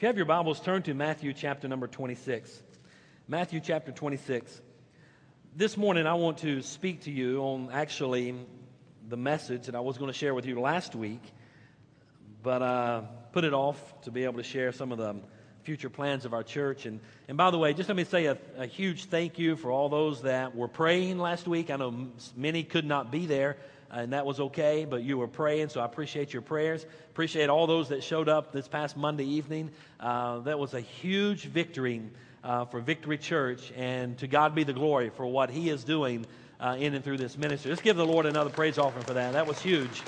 If you have your Bibles, turn to Matthew chapter number 26. Matthew chapter 26. This morning, I want to speak to you on actually the message that I was going to share with you last week, but uh, put it off to be able to share some of the future plans of our church. And, and by the way, just let me say a, a huge thank you for all those that were praying last week. I know many could not be there and that was okay, but you were praying, so I appreciate your prayers. Appreciate all those that showed up this past Monday evening. Uh, that was a huge victory uh, for Victory Church, and to God be the glory for what He is doing uh, in and through this ministry. Let's give the Lord another praise offering for that. That was huge.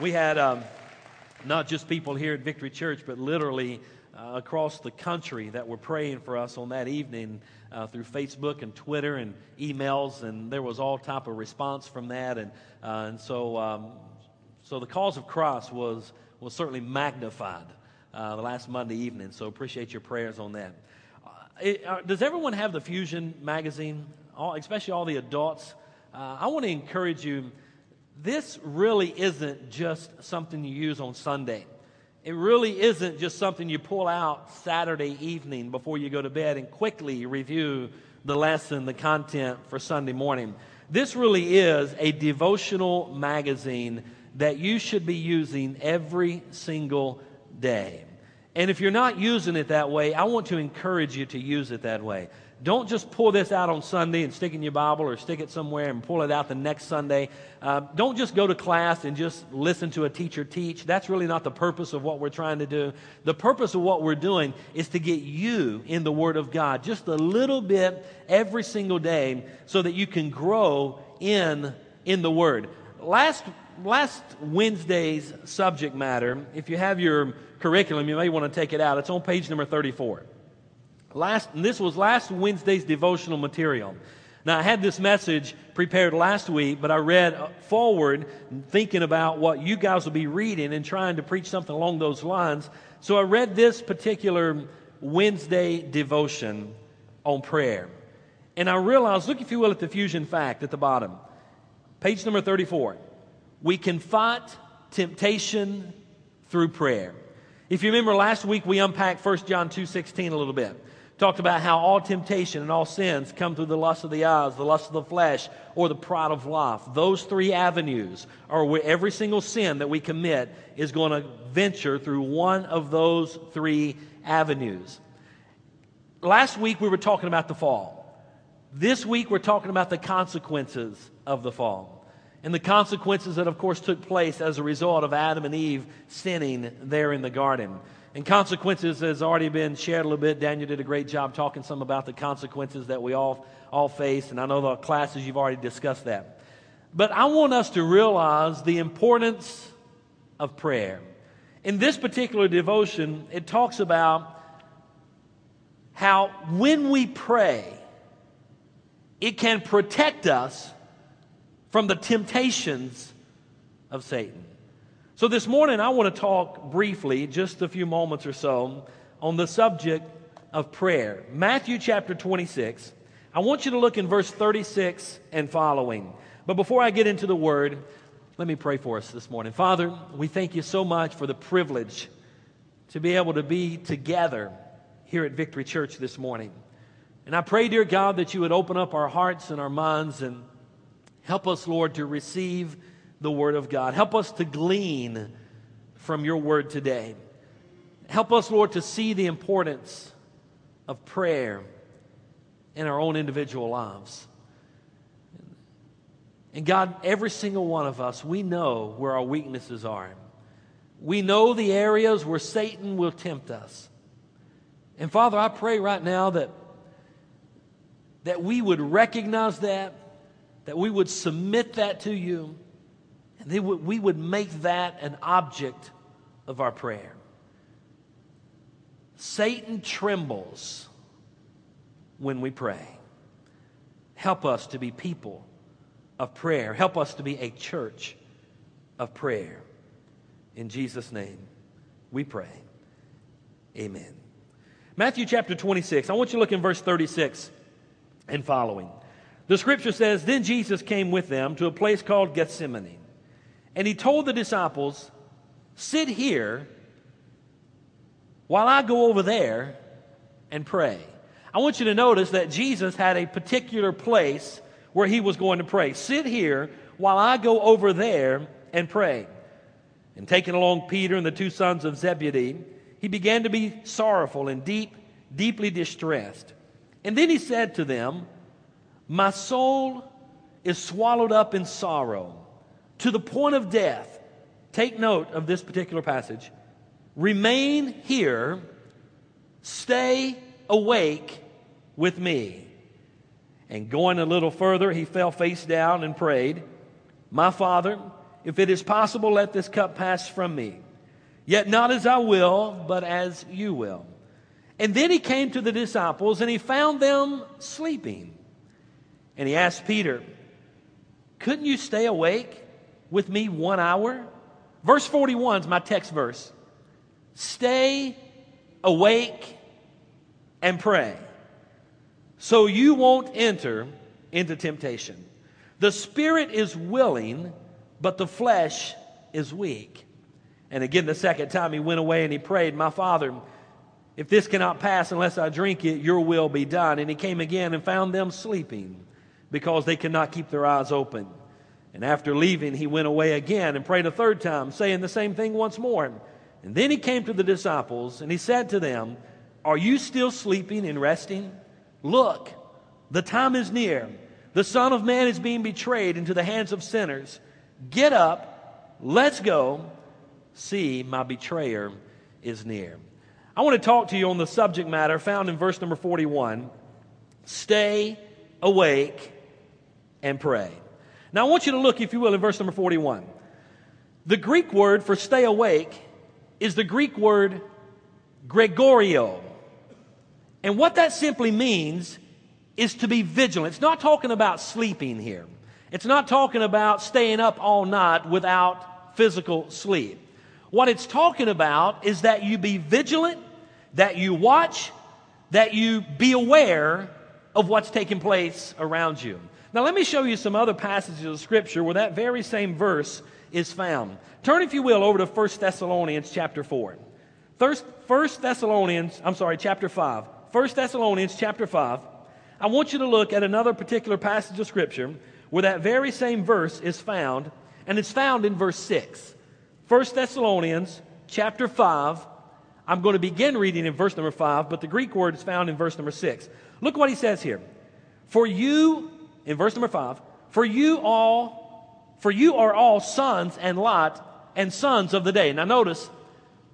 We had um, not just people here at Victory Church, but literally uh, across the country that were praying for us on that evening uh, through Facebook and Twitter and emails, and there was all type of response from that, and uh, and so um, so the cause of Christ was was certainly magnified uh, the last Monday evening. So appreciate your prayers on that. Uh, it, uh, does everyone have the Fusion magazine? All, especially all the adults. I want to encourage you. This really isn't just something you use on Sunday. It really isn't just something you pull out Saturday evening before you go to bed and quickly review the lesson, the content for Sunday morning. This really is a devotional magazine that you should be using every single day. And if you're not using it that way, I want to encourage you to use it that way. Don't just pull this out on Sunday and stick it in your Bible or stick it somewhere and pull it out the next Sunday. Uh, don't just go to class and just listen to a teacher teach. That's really not the purpose of what we're trying to do. The purpose of what we're doing is to get you in the Word of God just a little bit every single day so that you can grow in, in the Word. Last, last Wednesday's subject matter, if you have your curriculum, you may want to take it out. It's on page number 34. Last, this was last Wednesday's devotional material. Now, I had this message prepared last week, but I read uh, forward thinking about what you guys will be reading and trying to preach something along those lines. So I read this particular Wednesday devotion on prayer. And I realized, look, if you will, at the fusion fact at the bottom, page number 34. We can fight temptation through prayer. If you remember last week, we unpacked 1 John 2.16 a little bit talked about how all temptation and all sins come through the lust of the eyes, the lust of the flesh, or the pride of life. Those three avenues are where every single sin that we commit is going to venture through one of those three avenues. Last week we were talking about the fall. This week we're talking about the consequences of the fall. And the consequences that, of course, took place as a result of Adam and Eve sinning there in the garden. And consequences has already been shared a little bit. Daniel did a great job talking some about the consequences that we all, all face. And I know the classes you've already discussed that. But I want us to realize the importance of prayer. In this particular devotion, it talks about how when we pray, it can protect us from the temptations of Satan. So this morning, I want to talk briefly, just a few moments or so, on the subject of prayer. Matthew chapter 26. I want you to look in verse 36 and following. But before I get into the word, let me pray for us this morning. Father, we thank you so much for the privilege to be able to be together here at Victory Church this morning. And I pray, dear God, that you would open up our hearts and our minds and help us, Lord, to receive the Word of God. Help us to glean from your Word today. Help us, Lord, to see the importance of prayer in our own individual lives. And God, every single one of us, we know where our weaknesses are. We know the areas where Satan will tempt us. And Father, I pray right now that, that we would recognize that that we would submit that to you, would, we would make that an object of our prayer. Satan trembles when we pray. Help us to be people of prayer. Help us to be a church of prayer. In Jesus' name, we pray. Amen. Matthew chapter 26. I want you to look in verse 36 and following. The scripture says, Then Jesus came with them to a place called Gethsemane. And he told the disciples, Sit here while I go over there and pray. I want you to notice that Jesus had a particular place where he was going to pray. Sit here while I go over there and pray. And taking along Peter and the two sons of Zebedee, he began to be sorrowful and deep, deeply distressed. And then he said to them, My soul is swallowed up in sorrow to the point of death. Take note of this particular passage. Remain here, stay awake with me. And going a little further, he fell face down and prayed, My Father, if it is possible, let this cup pass from me. Yet not as I will, but as you will. And then he came to the disciples and he found them sleeping. And he asked Peter, Couldn't you stay awake with me one hour? Verse 41 is my text verse. Stay awake and pray so you won't enter into temptation. The spirit is willing, but the flesh is weak. And again, the second time he went away and he prayed, My Father, if this cannot pass unless I drink it, your will be done. And he came again and found them sleeping because they could not keep their eyes open. And after leaving, he went away again and prayed a third time, saying the same thing once more. And then he came to the disciples and he said to them, Are you still sleeping and resting? Look, the time is near. The Son of Man is being betrayed into the hands of sinners. Get up, let's go. See, my betrayer is near. I want to talk to you on the subject matter found in verse number 41 Stay awake and pray. Now, I want you to look, if you will, in verse number 41. The Greek word for stay awake is the Greek word Gregoreo. And what that simply means is to be vigilant. It's not talking about sleeping here. It's not talking about staying up all night without physical sleep. What it's talking about is that you be vigilant, that you watch, that you be aware of what's taking place around you. Now, let me show you some other passages of Scripture where that very same verse is found. Turn, if you will, over to 1 Thessalonians chapter 4. First, 1 Thessalonians, I'm sorry, chapter 5. 1 Thessalonians chapter 5, I want you to look at another particular passage of Scripture where that very same verse is found, and it's found in verse 6. 1 Thessalonians chapter 5, I'm going to begin reading in verse number 5, but the Greek word is found in verse number 6. Look what he says here. For you, in verse number 5, for you all, for you are all sons and Lot and sons of the day. Now notice,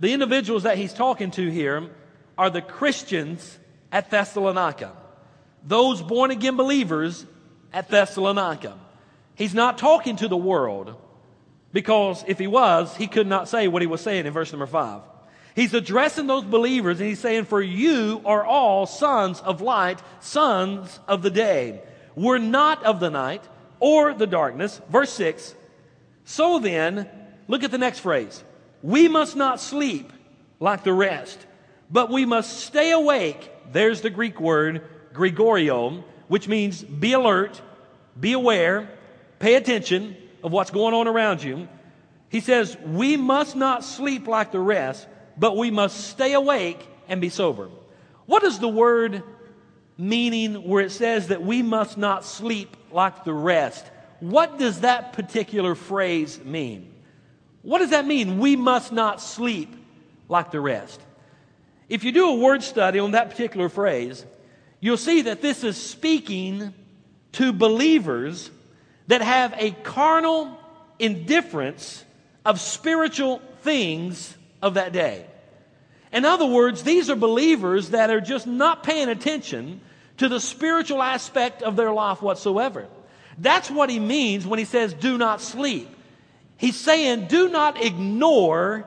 the individuals that he's talking to here are the Christians at Thessalonica, those born again believers at Thessalonica. He's not talking to the world because if he was, he could not say what he was saying in verse number five. He's addressing those believers and he's saying, For you are all sons of light, sons of the day. We're not of the night or the darkness. Verse 6. So then, look at the next phrase. We must not sleep like the rest, but we must stay awake there's the Greek word, Gregoreo, which means be alert, be aware, pay attention of what's going on around you. He says, we must not sleep like the rest, but we must stay awake and be sober. What is the word meaning where it says that we must not sleep like the rest? What does that particular phrase mean? What does that mean? We must not sleep like the rest. If you do a word study on that particular phrase, you'll see that this is speaking to believers that have a carnal indifference of spiritual things of that day. In other words, these are believers that are just not paying attention to the spiritual aspect of their life whatsoever. That's what he means when he says, do not sleep. He's saying, do not ignore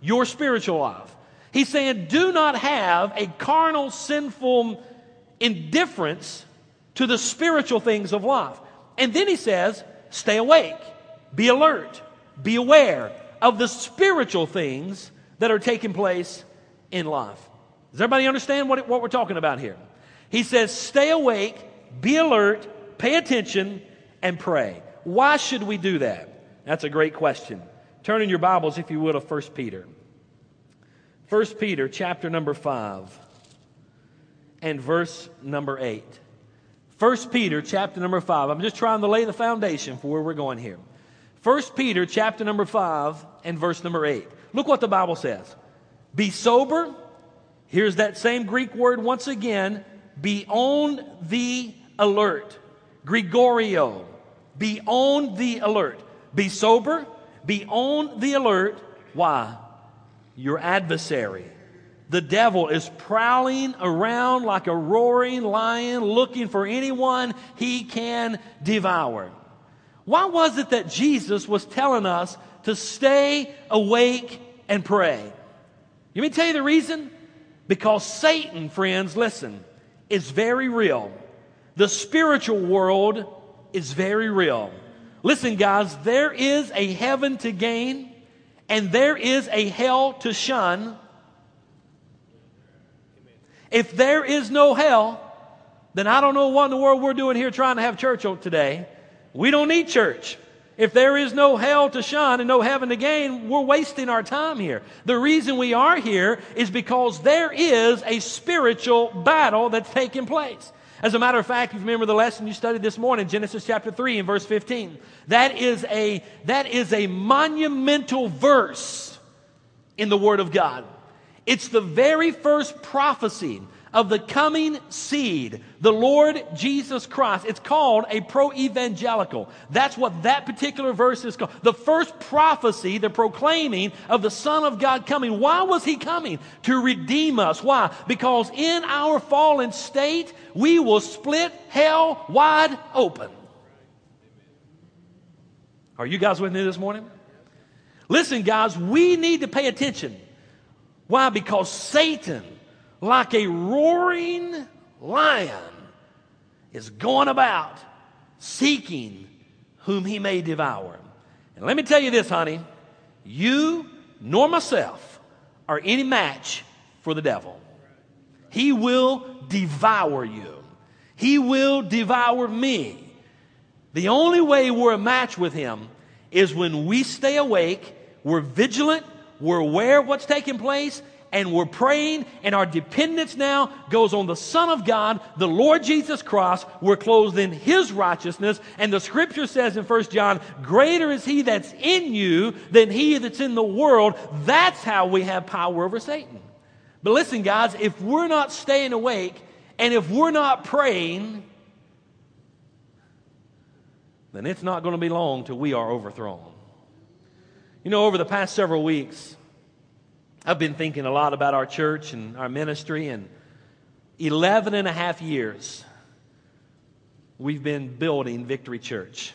your spiritual life. He's saying, do not have a carnal, sinful indifference to the spiritual things of life. And then he says, stay awake, be alert, be aware of the spiritual things that are taking place in life. Does everybody understand what, what we're talking about here? He says, stay awake, be alert, pay attention, and pray. Why should we do that? That's a great question. Turn in your Bibles, if you would, to 1 Peter. 1 Peter chapter number 5 and verse number 8. 1 Peter chapter number 5. I'm just trying to lay the foundation for where we're going here. 1 Peter chapter number 5 and verse number 8. Look what the Bible says. Be sober. Here's that same Greek word once again. Be on the alert. Gregoreo. Be on the alert. Be sober. Be on the alert. Why? your adversary. The devil is prowling around like a roaring lion looking for anyone he can devour. Why was it that Jesus was telling us to stay awake and pray? Let me tell you the reason. Because Satan, friends, listen, is very real. The spiritual world is very real. Listen, guys, there is a heaven to gain and there is a hell to shun. If there is no hell, then I don't know what in the world we're doing here trying to have church today. We don't need church. If there is no hell to shun and no heaven to gain, we're wasting our time here. The reason we are here is because there is a spiritual battle that's taking place. As a matter of fact, if you remember the lesson you studied this morning, Genesis chapter 3 and verse 15, that is a, that is a monumental verse in the Word of God. It's the very first prophecy of the coming seed, the Lord Jesus Christ. It's called a pro evangelical. That's what that particular verse is called. The first prophecy, the proclaiming of the Son of God coming. Why was he coming? To redeem us. Why? Because in our fallen state, we will split hell wide open. Are you guys with me this morning? Listen, guys, we need to pay attention. Why? Because Satan like a roaring lion, is going about seeking whom he may devour. And let me tell you this, honey you nor myself are any match for the devil. He will devour you, he will devour me. The only way we're a match with him is when we stay awake, we're vigilant, we're aware of what's taking place, and we're praying, and our dependence now goes on the Son of God, the Lord Jesus Christ. We're clothed in His righteousness, and the scripture says in 1 John, Greater is He that's in you than He that's in the world. That's how we have power over Satan. But listen, guys, if we're not staying awake, and if we're not praying, then it's not going to be long till we are overthrown. You know, over the past several weeks, I've been thinking a lot about our church and our ministry, and 11 and a half years we've been building Victory Church.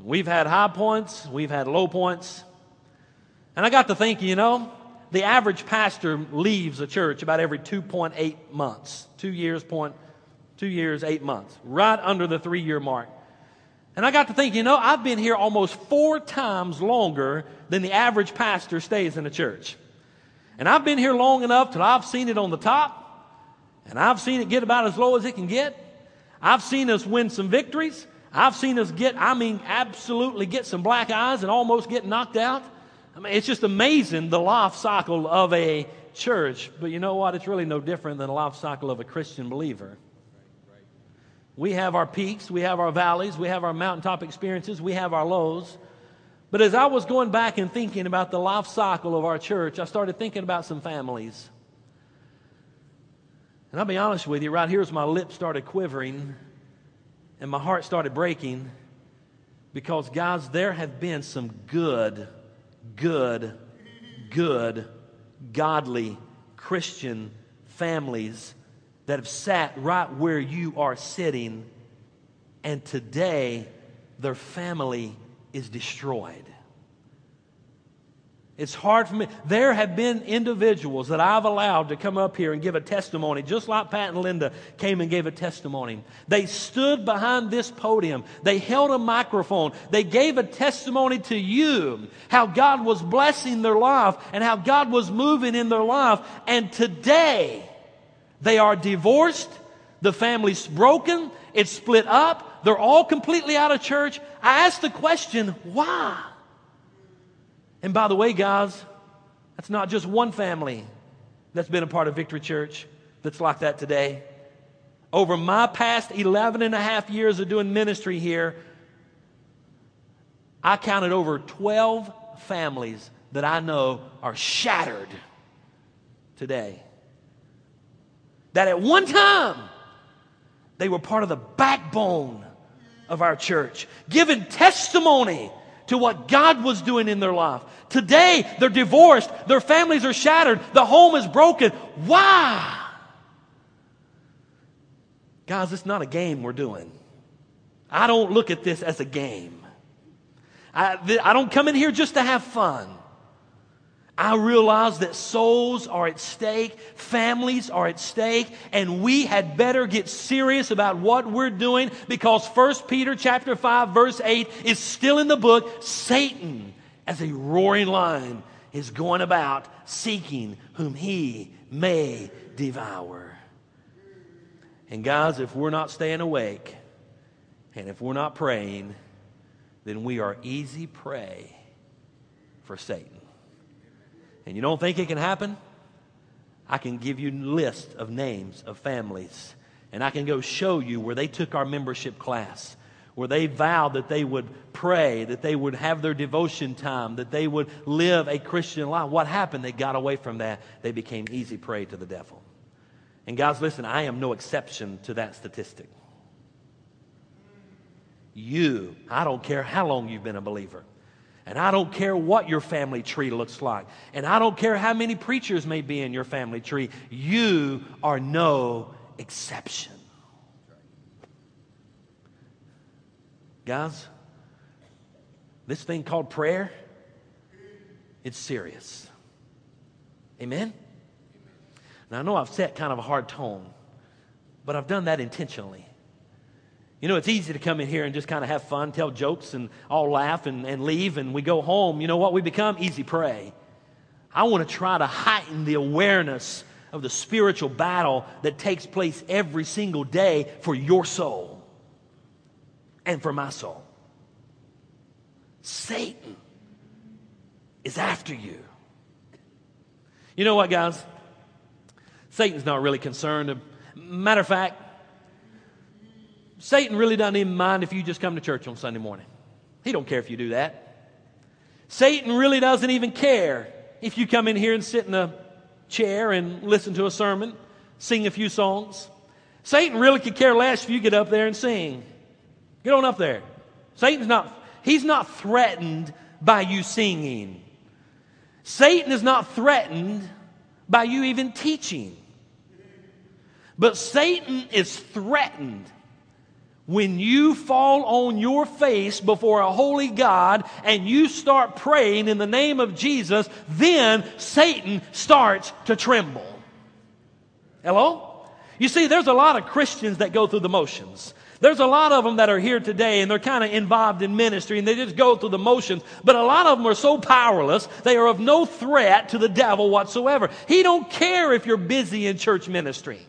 We've had high points, we've had low points. And I got to thinking, you know, the average pastor leaves a church about every 2.8 months. Two years, point, two years, eight months, right under the three year mark. And I got to think, you know, I've been here almost four times longer than the average pastor stays in a church. And I've been here long enough till I've seen it on the top, and I've seen it get about as low as it can get. I've seen us win some victories. I've seen us get, I mean, absolutely get some black eyes and almost get knocked out. I mean, it's just amazing the life cycle of a church. But you know what? It's really no different than the life cycle of a Christian believer. We have our peaks, we have our valleys, we have our mountaintop experiences, we have our lows. But as I was going back and thinking about the life cycle of our church, I started thinking about some families. And I'll be honest with you, right here as my lips started quivering and my heart started breaking because, guys, there have been some good, good, good, godly Christian families that have sat right where you are sitting and today their family is destroyed. It's hard for me. There have been individuals that I've allowed to come up here and give a testimony, just like Pat and Linda came and gave a testimony. They stood behind this podium. They held a microphone. They gave a testimony to you how God was blessing their life and how God was moving in their life. And today, they are divorced. The family's broken. It's split up. They're all completely out of church. I asked the question, why? And by the way, guys, that's not just one family that's been a part of Victory Church that's like that today. Over my past 11 and a half years of doing ministry here, I counted over 12 families that I know are shattered today. That at one time, they were part of the backbone of our church, giving testimony to what God was doing in their life. Today, they're divorced, their families are shattered, the home is broken. Why? Guys, it's not a game we're doing. I don't look at this as a game. I, I don't come in here just to have fun. I realize that souls are at stake, families are at stake, and we had better get serious about what we're doing because 1 Peter chapter 5 verse 8 is still in the book. Satan, as a roaring lion, is going about seeking whom he may devour. And guys, if we're not staying awake and if we're not praying, then we are easy prey for Satan and you don't think it can happen, I can give you a list of names of families. And I can go show you where they took our membership class, where they vowed that they would pray, that they would have their devotion time, that they would live a Christian life. What happened? They got away from that. They became easy prey to the devil. And guys, listen, I am no exception to that statistic. You, I don't care how long you've been a believer. And I don't care what your family tree looks like. And I don't care how many preachers may be in your family tree. You are no exception. Guys, this thing called prayer, it's serious. Amen? Now, I know I've set kind of a hard tone, but I've done that intentionally. You know, it's easy to come in here and just kind of have fun, tell jokes, and all laugh and, and leave, and we go home. You know what? We become easy prey. I want to try to heighten the awareness of the spiritual battle that takes place every single day for your soul and for my soul. Satan is after you. You know what, guys? Satan's not really concerned. Matter of fact, Satan really doesn't even mind if you just come to church on Sunday morning. He don't care if you do that. Satan really doesn't even care if you come in here and sit in a chair and listen to a sermon, sing a few songs. Satan really could care less if you get up there and sing. Get on up there. Satan's not, he's not threatened by you singing. Satan is not threatened by you even teaching. But Satan is threatened when you fall on your face before a holy God and you start praying in the name of Jesus, then Satan starts to tremble. Hello? You see, there's a lot of Christians that go through the motions. There's a lot of them that are here today and they're kind of involved in ministry and they just go through the motions. But a lot of them are so powerless, they are of no threat to the devil whatsoever. He don't care if you're busy in church ministry.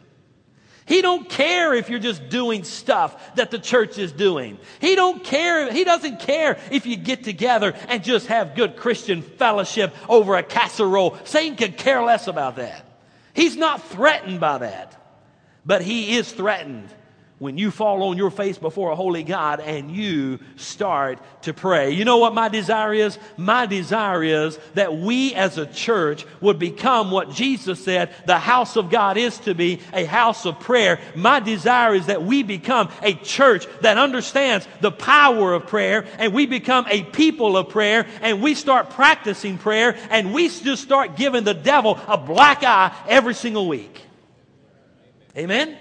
He don't care if you're just doing stuff that the church is doing. He don't care. He doesn't care if you get together and just have good Christian fellowship over a casserole. Satan could care less about that. He's not threatened by that. But he is threatened when you fall on your face before a holy God and you start to pray. You know what my desire is? My desire is that we as a church would become what Jesus said the house of God is to be a house of prayer. My desire is that we become a church that understands the power of prayer and we become a people of prayer and we start practicing prayer and we just start giving the devil a black eye every single week. Amen?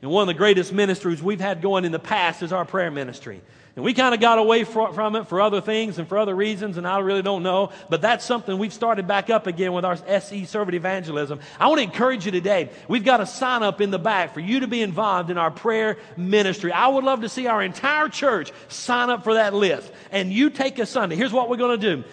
And one of the greatest ministries we've had going in the past is our prayer ministry. And we kind of got away from it for other things and for other reasons, and I really don't know. But that's something we've started back up again with our SE Servant Evangelism. I want to encourage you today. We've got a sign up in the back for you to be involved in our prayer ministry. I would love to see our entire church sign up for that list. And you take a Sunday. Here's what we're going to do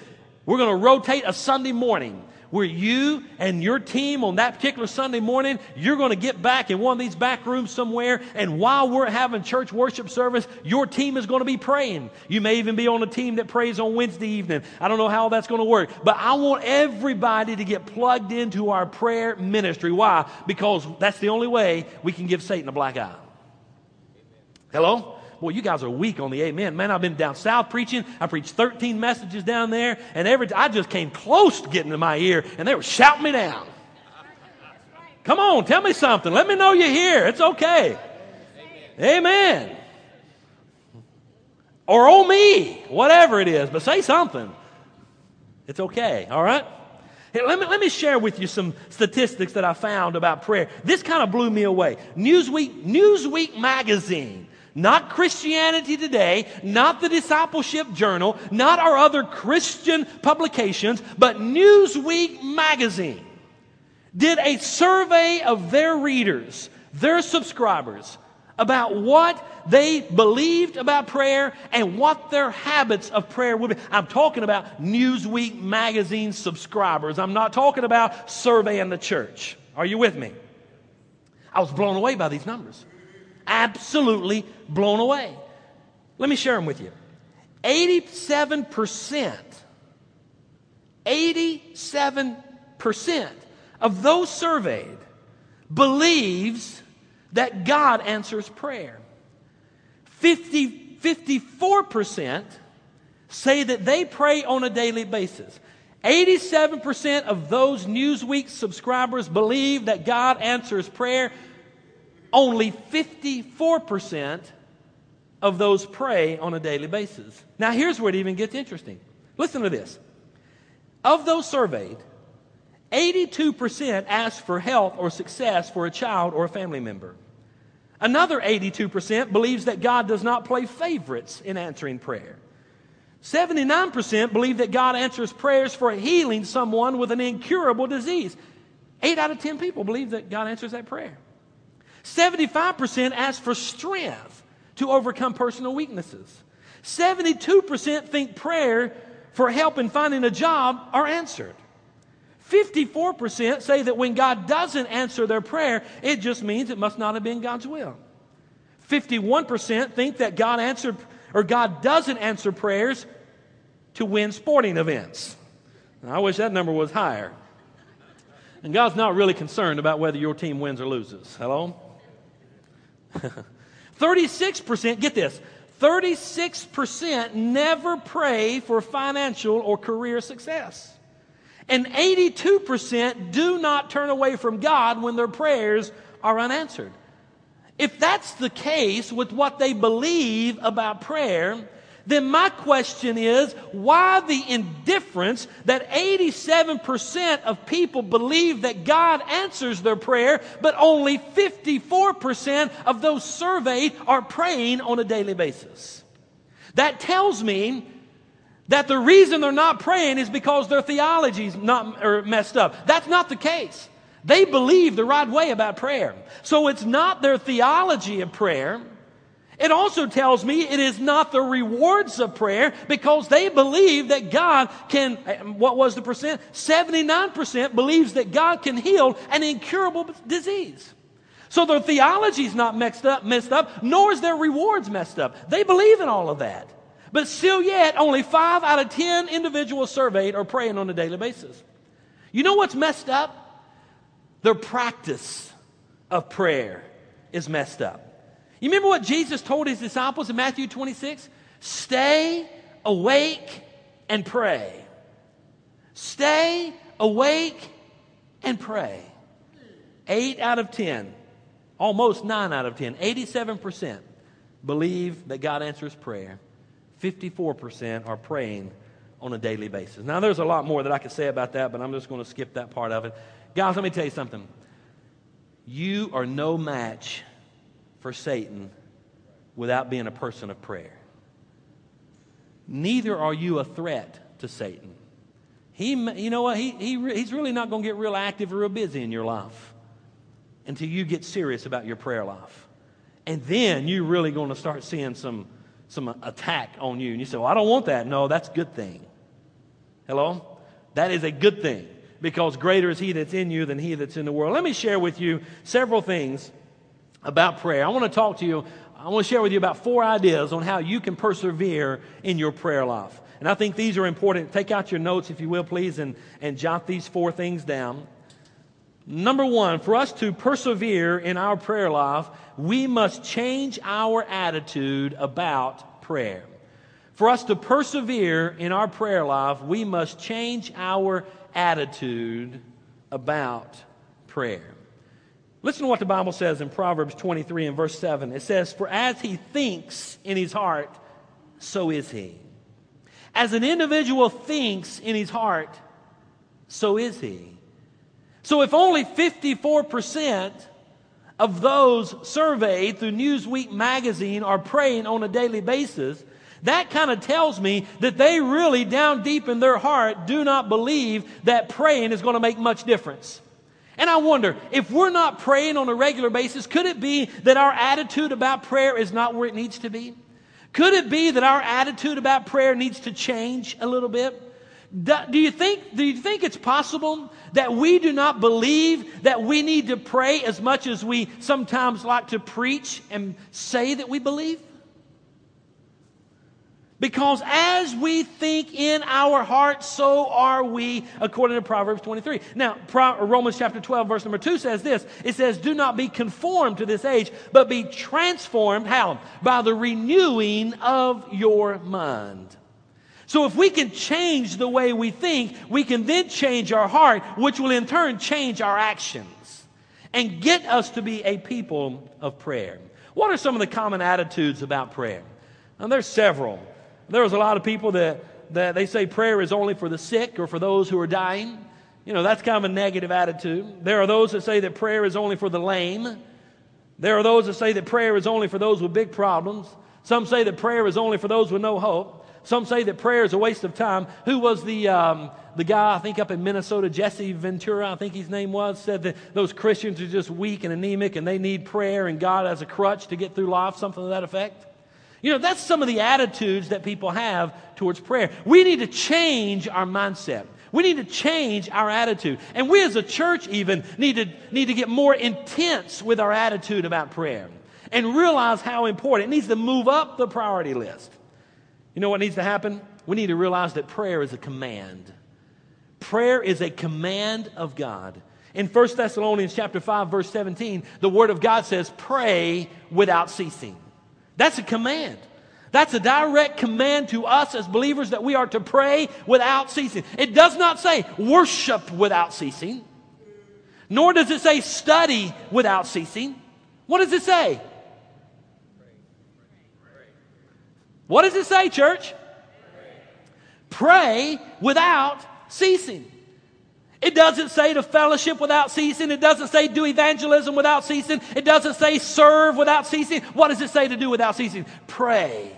we're going to rotate a Sunday morning where you and your team on that particular Sunday morning, you're going to get back in one of these back rooms somewhere, and while we're having church worship service, your team is going to be praying. You may even be on a team that prays on Wednesday evening. I don't know how that's going to work, but I want everybody to get plugged into our prayer ministry. Why? Because that's the only way we can give Satan a black eye. Hello? Boy, you guys are weak on the amen. Man, I've been down south preaching. I preached 13 messages down there, and every I just came close to getting to my ear, and they were shouting me down. Come on, tell me something. Let me know you're here. It's okay. Amen. amen. Or oh me, whatever it is, but say something. It's okay, all right? Hey, let, me, let me share with you some statistics that I found about prayer. This kind of blew me away. Newsweek, Newsweek magazine not Christianity Today, not the Discipleship Journal, not our other Christian publications, but Newsweek magazine did a survey of their readers, their subscribers, about what they believed about prayer and what their habits of prayer would be. I'm talking about Newsweek magazine subscribers. I'm not talking about surveying the church. Are you with me? I was blown away by these numbers absolutely blown away. Let me share them with you. 87%, 87% of those surveyed believes that God answers prayer. 50, 54% say that they pray on a daily basis. 87% of those Newsweek subscribers believe that God answers prayer only 54% of those pray on a daily basis. Now, here's where it even gets interesting. Listen to this. Of those surveyed, 82% asked for health or success for a child or a family member. Another 82% believes that God does not play favorites in answering prayer. 79% believe that God answers prayers for healing someone with an incurable disease. 8 out of 10 people believe that God answers that prayer. 75% ask for strength to overcome personal weaknesses. 72% think prayer for help in finding a job are answered. 54% say that when God doesn't answer their prayer, it just means it must not have been God's will. 51% think that God answered or God doesn't answer prayers to win sporting events. I wish that number was higher. And God's not really concerned about whether your team wins or loses. Hello? 36%, get this, 36% never pray for financial or career success. And 82% do not turn away from God when their prayers are unanswered. If that's the case with what they believe about prayer, then my question is why the indifference that 87% of people believe that God answers their prayer, but only 54% of those surveyed are praying on a daily basis? That tells me that the reason they're not praying is because their theology's not or messed up. That's not the case. They believe the right way about prayer. So it's not their theology of prayer. It also tells me it is not the rewards of prayer because they believe that God can, what was the percent? 79% believes that God can heal an incurable disease. So their theology is not messed up, messed up, nor is their rewards messed up. They believe in all of that. But still yet, only five out of ten individuals surveyed are praying on a daily basis. You know what's messed up? Their practice of prayer is messed up. You remember what Jesus told his disciples in Matthew 26? Stay awake and pray. Stay awake and pray. Eight out of ten, almost nine out of ten, 87% believe that God answers prayer. 54% are praying on a daily basis. Now, there's a lot more that I could say about that, but I'm just going to skip that part of it. Guys, let me tell you something. You are no match for Satan without being a person of prayer. Neither are you a threat to Satan. He, you know what? He, he, he's really not going to get real active or real busy in your life until you get serious about your prayer life. And then you're really going to start seeing some, some attack on you. And you say, Well, I don't want that. No, that's a good thing. Hello? That is a good thing because greater is He that's in you than He that's in the world. Let me share with you several things about prayer. I want to talk to you, I want to share with you about four ideas on how you can persevere in your prayer life. And I think these are important. Take out your notes, if you will, please, and, and jot these four things down. Number one, for us to persevere in our prayer life, we must change our attitude about prayer. For us to persevere in our prayer life, we must change our attitude about prayer. Listen to what the Bible says in Proverbs 23 and verse 7. It says, For as he thinks in his heart, so is he. As an individual thinks in his heart, so is he. So if only 54% of those surveyed through Newsweek magazine are praying on a daily basis, that kind of tells me that they really, down deep in their heart, do not believe that praying is going to make much difference. And I wonder, if we're not praying on a regular basis, could it be that our attitude about prayer is not where it needs to be? Could it be that our attitude about prayer needs to change a little bit? Do you think, do you think it's possible that we do not believe that we need to pray as much as we sometimes like to preach and say that we believe? Because as we think in our hearts, so are we, according to Proverbs 23. Now, Romans chapter 12, verse number 2 says this It says, Do not be conformed to this age, but be transformed. How? By the renewing of your mind. So, if we can change the way we think, we can then change our heart, which will in turn change our actions and get us to be a people of prayer. What are some of the common attitudes about prayer? Now, there's several. There's a lot of people that, that they say prayer is only for the sick or for those who are dying. You know, that's kind of a negative attitude. There are those that say that prayer is only for the lame. There are those that say that prayer is only for those with big problems. Some say that prayer is only for those with no hope. Some say that prayer is a waste of time. Who was the, um, the guy, I think up in Minnesota, Jesse Ventura, I think his name was, said that those Christians are just weak and anemic and they need prayer and God as a crutch to get through life, something to that effect. You know, that's some of the attitudes that people have towards prayer. We need to change our mindset. We need to change our attitude. And we as a church even need to, need to get more intense with our attitude about prayer and realize how important. It needs to move up the priority list. You know what needs to happen? We need to realize that prayer is a command. Prayer is a command of God. In 1 Thessalonians chapter 5 verse 17, the word of God says, "Pray without ceasing." That's a command. That's a direct command to us as believers that we are to pray without ceasing. It does not say worship without ceasing, nor does it say study without ceasing. What does it say? What does it say, church? Pray without ceasing. It doesn't say to fellowship without ceasing. It doesn't say do evangelism without ceasing. It doesn't say serve without ceasing. What does it say to do without ceasing? Pray.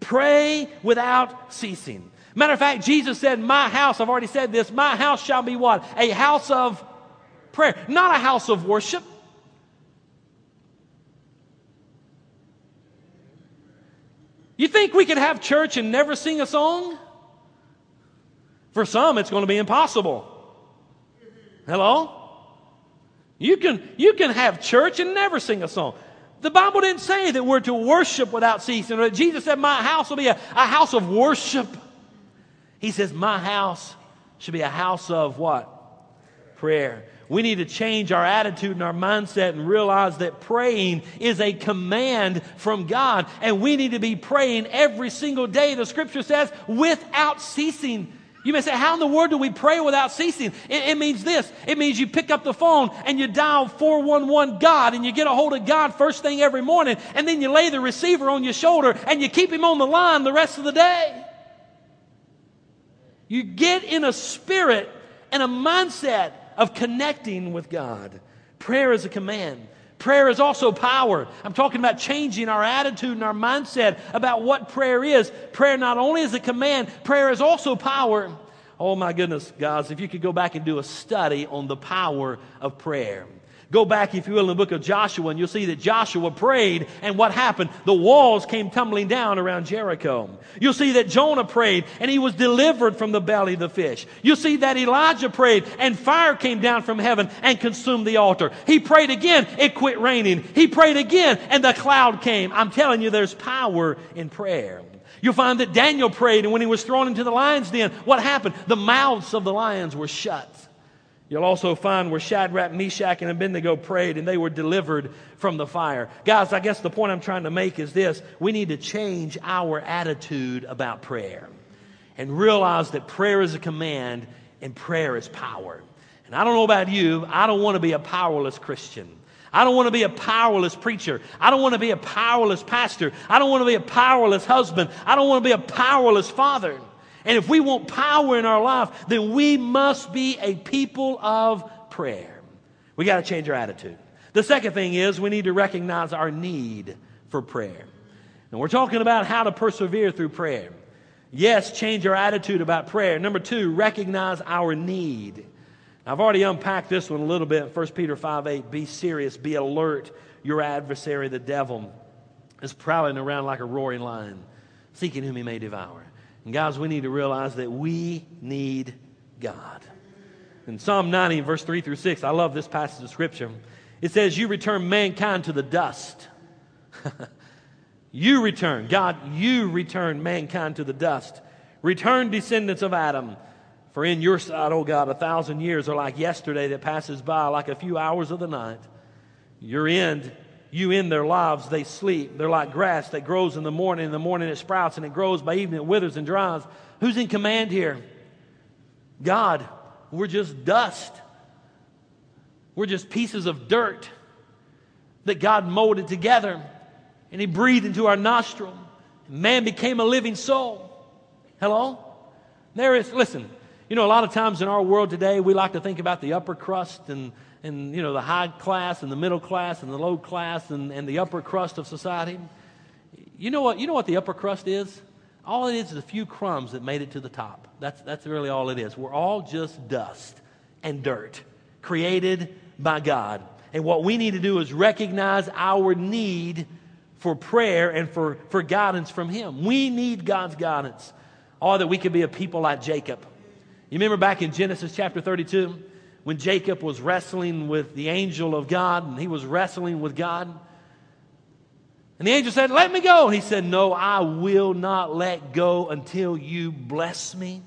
Pray without ceasing. Matter of fact, Jesus said, My house, I've already said this, my house shall be what? A house of prayer, not a house of worship. You think we could have church and never sing a song? For some, it's going to be impossible. Hello? You can, you can have church and never sing a song. The Bible didn't say that we're to worship without ceasing. Jesus said, My house will be a, a house of worship. He says, My house should be a house of what? Prayer. We need to change our attitude and our mindset and realize that praying is a command from God. And we need to be praying every single day, the scripture says, without ceasing. You may say, How in the world do we pray without ceasing? It, it, means this it means you pick up the phone and you dial 411 God and you get a hold of God first thing every morning, and then you lay the receiver on your shoulder and you keep him on the line the rest of the day. You get in a spirit and a mindset of connecting with God. Prayer is a command. Prayer is also power. I'm talking about changing our attitude and our mindset about what prayer is. Prayer not only is a command, prayer is also power. Oh my goodness, guys, if you could go back and do a study on the power of prayer. Go back, if you will, in the book of Joshua, and you'll see that Joshua prayed, and what happened? The walls came tumbling down around Jericho. You'll see that Jonah prayed, and he was delivered from the belly of the fish. You'll see that Elijah prayed, and fire came down from heaven and consumed the altar. He prayed again, it quit raining. He prayed again, and the cloud came. I'm telling you, there's power in prayer. You'll find that Daniel prayed, and when he was thrown into the lion's den, what happened? The mouths of the lions were shut. You'll also find where Shadrach, Meshach, and Abednego prayed and they were delivered from the fire. Guys, I guess the point I'm trying to make is this we need to change our attitude about prayer and realize that prayer is a command and prayer is power. And I don't know about you, I don't want to be a powerless Christian. I don't want to be a powerless preacher. I don't want to be a powerless pastor. I don't want to be a powerless husband. I don't want to be a powerless father. And if we want power in our life, then we must be a people of prayer. We got to change our attitude. The second thing is we need to recognize our need for prayer. And we're talking about how to persevere through prayer. Yes, change our attitude about prayer. Number two, recognize our need. I've already unpacked this one a little bit. 1 Peter 5 8, be serious, be alert. Your adversary, the devil, is prowling around like a roaring lion, seeking whom he may devour. And guys, we need to realize that we need God. In Psalm 90, verse 3 through 6, I love this passage of Scripture. It says, You return mankind to the dust. you return, God, you return mankind to the dust. Return, descendants of Adam. For in your sight, O God, a thousand years are like yesterday that passes by, like a few hours of the night. Your end you in their lives, they sleep. They're like grass that grows in the morning. In the morning it sprouts and it grows. By evening it withers and dries. Who's in command here? God. We're just dust. We're just pieces of dirt that God molded together and He breathed into our nostril. Man became a living soul. Hello? There is, listen, you know, a lot of times in our world today, we like to think about the upper crust and and you know the high class and the middle class and the low class and, and the upper crust of society. You know what? You know what the upper crust is? All it is is a few crumbs that made it to the top. That's that's really all it is. We're all just dust and dirt, created by God. And what we need to do is recognize our need for prayer and for, for guidance from Him. We need God's guidance. Or that we could be a people like Jacob. You remember back in Genesis chapter 32? When Jacob was wrestling with the angel of God and he was wrestling with God. And the angel said, Let me go. And he said, No, I will not let go until you bless me.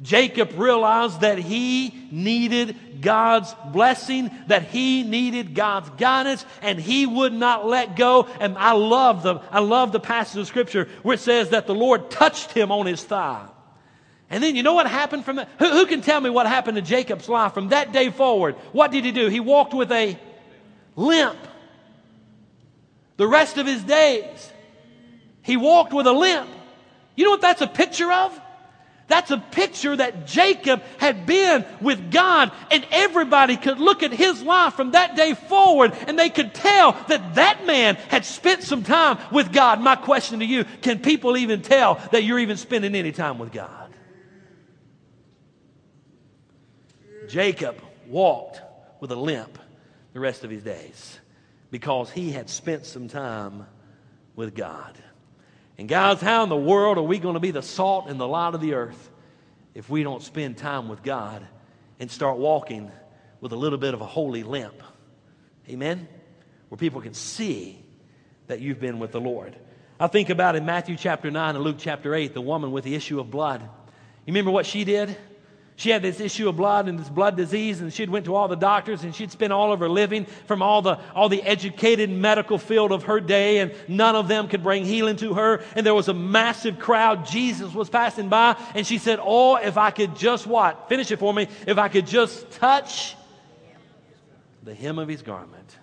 Jacob realized that he needed God's blessing, that he needed God's guidance, and he would not let go. And I love the, I love the passage of scripture where it says that the Lord touched him on his thigh. And then you know what happened from that? Who, who, can tell me what happened to Jacob's life from that day forward? What did he do? He walked with a limp. The rest of his days, he walked with a limp. You know what that's a picture of? That's a picture that Jacob had been with God, and everybody could look at his life from that day forward, and they could tell that that man had spent some time with God. My question to you can people even tell that you're even spending any time with God? Jacob walked with a limp the rest of his days because he had spent some time with God. And guys, how in the world are we going to be the salt and the light of the earth if we don't spend time with God and start walking with a little bit of a holy limp? Amen? Where people can see that you've been with the Lord. I think about in Matthew chapter 9 and Luke chapter 8, the woman with the issue of blood. You remember what she did? She had this issue of blood and this blood disease, and she'd went to all the doctors, and she'd spent all of her living from all the all the educated medical field of her day, and none of them could bring healing to her. And there was a massive crowd. Jesus was passing by, and she said, "Oh, if I could just what? Finish it for me. If I could just touch the hem of his garment."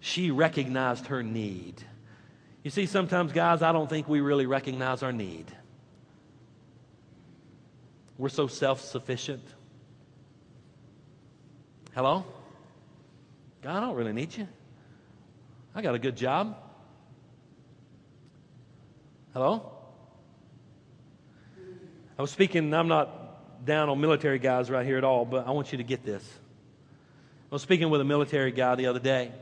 She recognized her need. You see, sometimes, guys, I don't think we really recognize our need. We're so self sufficient. Hello? God, I don't really need you. I got a good job. Hello? I was speaking, I'm not down on military guys right here at all, but I want you to get this. I was speaking with a military guy the other day,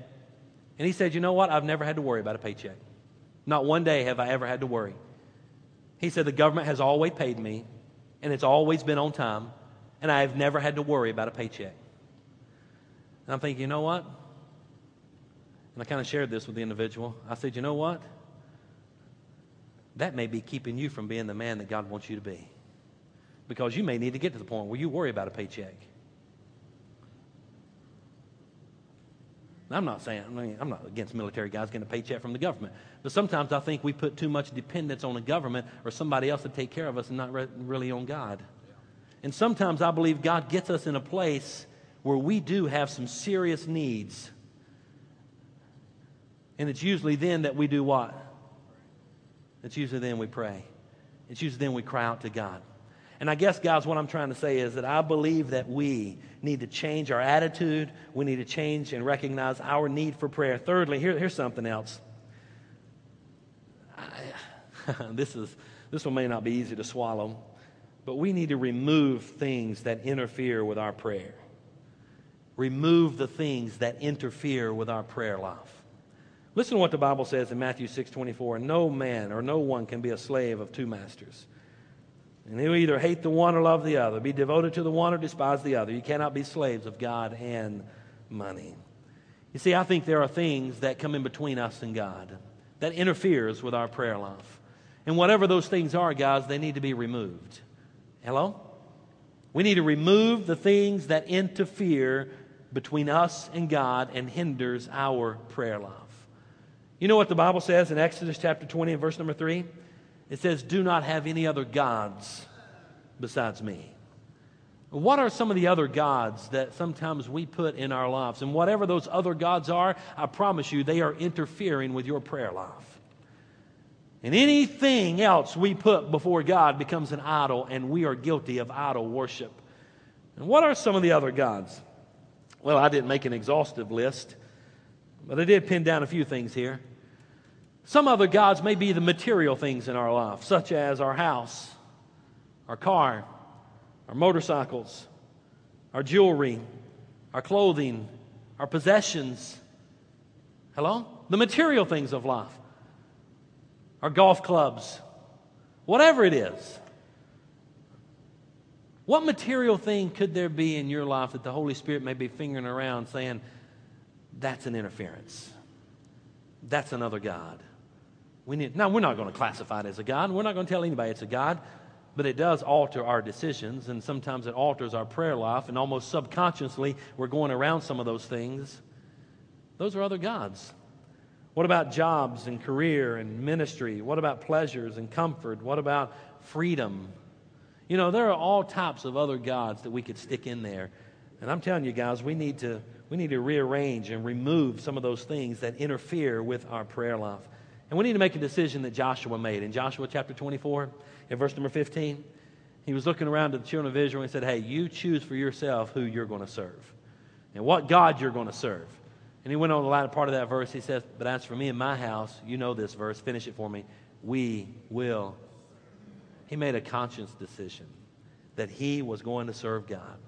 and he said, You know what? I've never had to worry about a paycheck. Not one day have I ever had to worry. He said, The government has always paid me, and it's always been on time, and I have never had to worry about a paycheck. And I'm thinking, you know what? And I kind of shared this with the individual. I said, you know what? That may be keeping you from being the man that God wants you to be. Because you may need to get to the point where you worry about a paycheck. I'm not saying, I mean, I'm not against military guys getting a paycheck from the government. But sometimes I think we put too much dependence on the government or somebody else to take care of us and not re- really on God. And sometimes I believe God gets us in a place where we do have some serious needs. And it's usually then that we do what? It's usually then we pray. It's usually then we cry out to God. And I guess, guys, what I'm trying to say is that I believe that we need to change our attitude. We need to change and recognize our need for prayer. Thirdly, here, here's something else. I, this, is, this one may not be easy to swallow, but we need to remove things that interfere with our prayer. Remove the things that interfere with our prayer life. Listen to what the Bible says in Matthew 6 24. No man or no one can be a slave of two masters. And will either hate the one or love the other, be devoted to the one or despise the other. You cannot be slaves of God and money. You see, I think there are things that come in between us and God that interferes with our prayer life. And whatever those things are, guys, they need to be removed. Hello? We need to remove the things that interfere between us and God and hinders our prayer life. You know what the Bible says in Exodus chapter 20 and verse number 3? It says, Do not have any other gods besides me. What are some of the other gods that sometimes we put in our lives? And whatever those other gods are, I promise you, they are interfering with your prayer life. And anything else we put before God becomes an idol, and we are guilty of idol worship. And what are some of the other gods? Well, I didn't make an exhaustive list, but I did pin down a few things here. Some other gods may be the material things in our life, such as our house, our car, our motorcycles, our jewelry, our clothing, our possessions. Hello? The material things of life, our golf clubs, whatever it is. What material thing could there be in your life that the Holy Spirit may be fingering around saying, that's an interference? That's another God. We need, now, we're not going to classify it as a God. We're not going to tell anybody it's a God, but it does alter our decisions, and sometimes it alters our prayer life, and almost subconsciously, we're going around some of those things. Those are other gods. What about jobs and career and ministry? What about pleasures and comfort? What about freedom? You know, there are all types of other gods that we could stick in there. And I'm telling you guys, we need to, we need to rearrange and remove some of those things that interfere with our prayer life. And we need to make a decision that Joshua made. In Joshua chapter 24, in verse number 15, he was looking around to the children of Israel and said, Hey, you choose for yourself who you're going to serve and what God you're going to serve. And he went on the latter part of that verse. He says, But as for me and my house, you know this verse, finish it for me. We will. He made a conscious decision that he was going to serve God.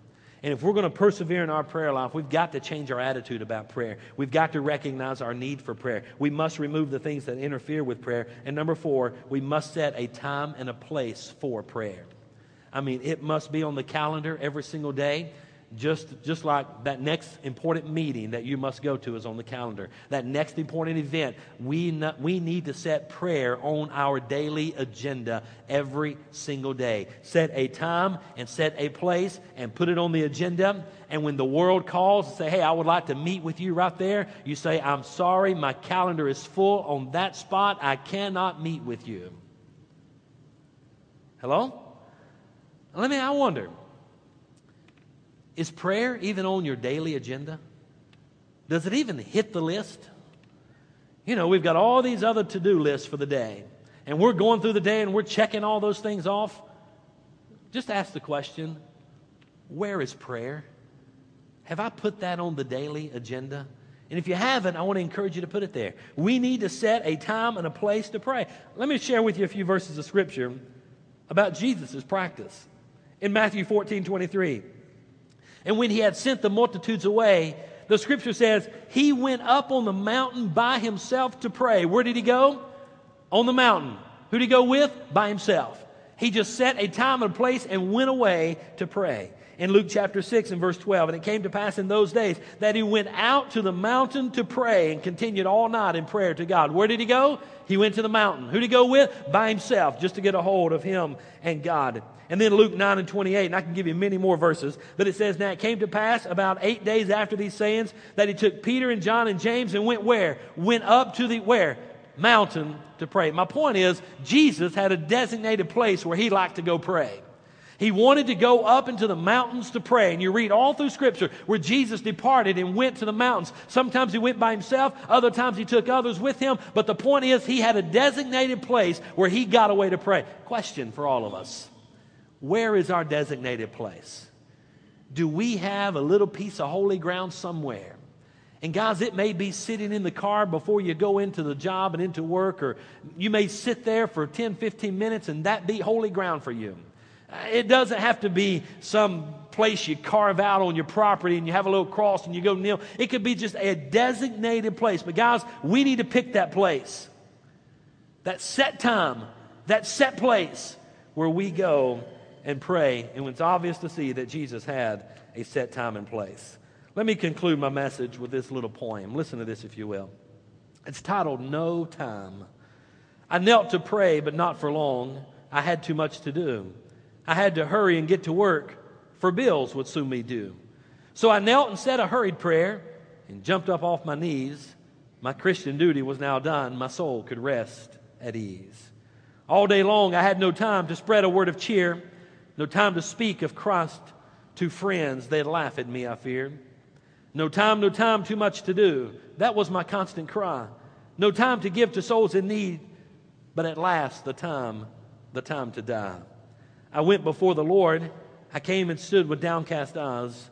And if we're going to persevere in our prayer life, we've got to change our attitude about prayer. We've got to recognize our need for prayer. We must remove the things that interfere with prayer. And number four, we must set a time and a place for prayer. I mean, it must be on the calendar every single day just, just like that next important meeting that you must go to is on the calendar, that next important event, we, not, we need to set prayer on our daily agenda every single day. Set a time and set a place and put it on the agenda. And when the world calls and say, hey, I would like to meet with you right there, you say, I'm sorry, my calendar is full on that spot. I cannot meet with you. Hello? Let me, I wonder is prayer even on your daily agenda? Does it even hit the list? You know, we've got all these other to do lists for the day, and we're going through the day and we're checking all those things off. Just ask the question where is prayer? Have I put that on the daily agenda? And if you haven't, I want to encourage you to put it there. We need to set a time and a place to pray. Let me share with you a few verses of scripture about Jesus' practice. In Matthew 14 23, and when he had sent the multitudes away, the scripture says, he went up on the mountain by himself to pray. Where did he go? On the mountain. Who did he go with? By himself. He just set a time and a place and went away to pray. In Luke chapter 6 and verse 12, and it came to pass in those days that he went out to the mountain to pray and continued all night in prayer to God. Where did he go? He went to the mountain. Who did he go with? By himself, just to get a hold of him and God. And then Luke 9 and 28, and I can give you many more verses, but it says, Now it came to pass about eight days after these sayings that he took Peter and John and James and went where? Went up to the where? Mountain to pray. My point is, Jesus had a designated place where he liked to go pray. He wanted to go up into the mountains to pray. And you read all through Scripture where Jesus departed and went to the mountains. Sometimes he went by himself, other times he took others with him. But the point is, he had a designated place where he got away to pray. Question for all of us where is our designated place? Do we have a little piece of holy ground somewhere? And guys, it may be sitting in the car before you go into the job and into work, or you may sit there for 10, 15 minutes and that be holy ground for you. Uh, it doesn't have to be some place you carve out on your property and you have a little cross and you go kneel. It could be just a designated place. But guys, we need to pick that place. That set time, that set place where we go and pray. And it's obvious to see that Jesus had a set time and place. Let me conclude my message with this little poem. Listen to this, if you will. It's titled No Time. I knelt to pray, but not for long. I had too much to do. I had to hurry and get to work, for bills would soon be due. So I knelt and said a hurried prayer and jumped up off my knees. My Christian duty was now done. My soul could rest at ease. All day long, I had no time to spread a word of cheer no time to speak of Christ to friends. They'd laugh at me, I feared. No time, no time, too much to do. That was my constant cry. No time to give to souls in need, but at last the time, the time to die. I went before the Lord. I came and stood with downcast eyes.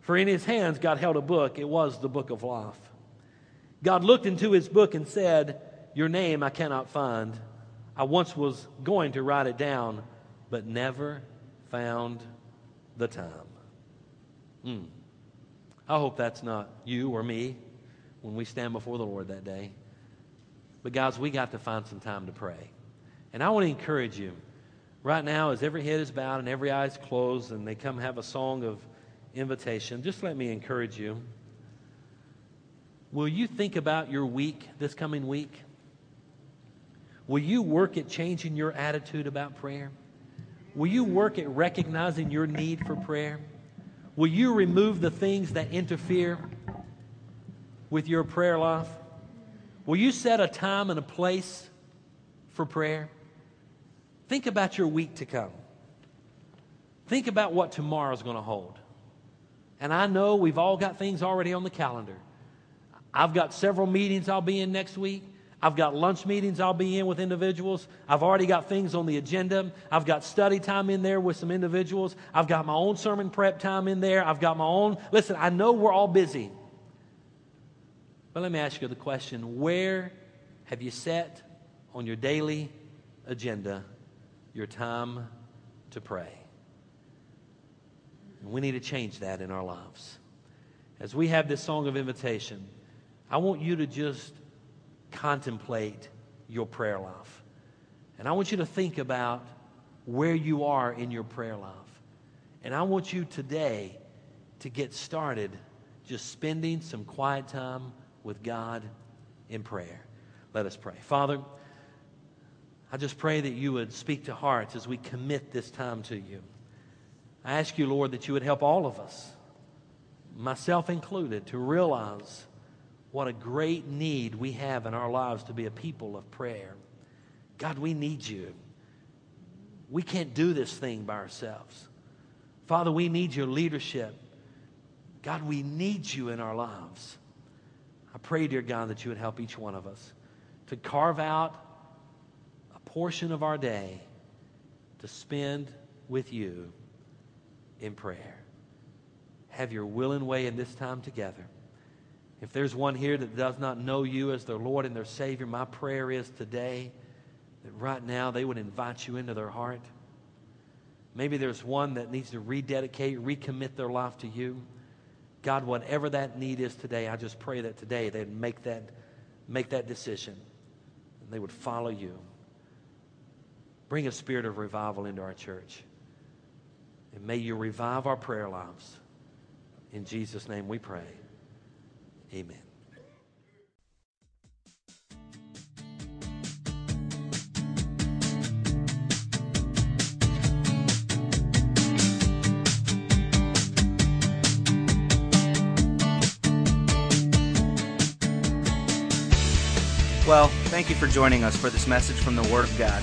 For in his hands God held a book. It was the book of life. God looked into his book and said, Your name I cannot find. I once was going to write it down, but never found the time. Hmm. I hope that's not you or me when we stand before the Lord that day. But, guys, we got to find some time to pray. And I want to encourage you right now, as every head is bowed and every eye is closed, and they come have a song of invitation, just let me encourage you. Will you think about your week this coming week? Will you work at changing your attitude about prayer? Will you work at recognizing your need for prayer? Will you remove the things that interfere with your prayer life? Will you set a time and a place for prayer? Think about your week to come. Think about what tomorrow's going to hold. And I know we've all got things already on the calendar. I've got several meetings I'll be in next week. I've got lunch meetings I'll be in with individuals. I've already got things on the agenda. I've got study time in there with some individuals. I've got my own sermon prep time in there. I've got my own. Listen, I know we're all busy. But let me ask you the question where have you set on your daily agenda your time to pray? And we need to change that in our lives. As we have this song of invitation, I want you to just contemplate your prayer life. And I want you to think about where you are in your prayer life. And I want you today to get started just spending some quiet time with God in prayer. Let us pray. Father, I just pray that you would speak to hearts as we commit this time to you. I ask you, Lord, that you would help all of us, myself included, to realize what a great need we have in our lives to be a people of prayer. God, we need you. We can't do this thing by ourselves. Father, we need your leadership. God, we need you in our lives. I pray, dear God, that you would help each one of us to carve out portion of our day to spend with you in prayer. Have your will and way in this time together. If there's one here that does not know you as their Lord and their Savior, my prayer is today that right now they would invite you into their heart. Maybe there's one that needs to rededicate, recommit their life to you. God, whatever that need is today, I just pray that today they'd make that, make that decision and they would follow you. Bring a spirit of revival into our church. And may you revive our prayer lives. In Jesus' name we pray. Amen. Well, thank you for joining us for this message from the Word of God.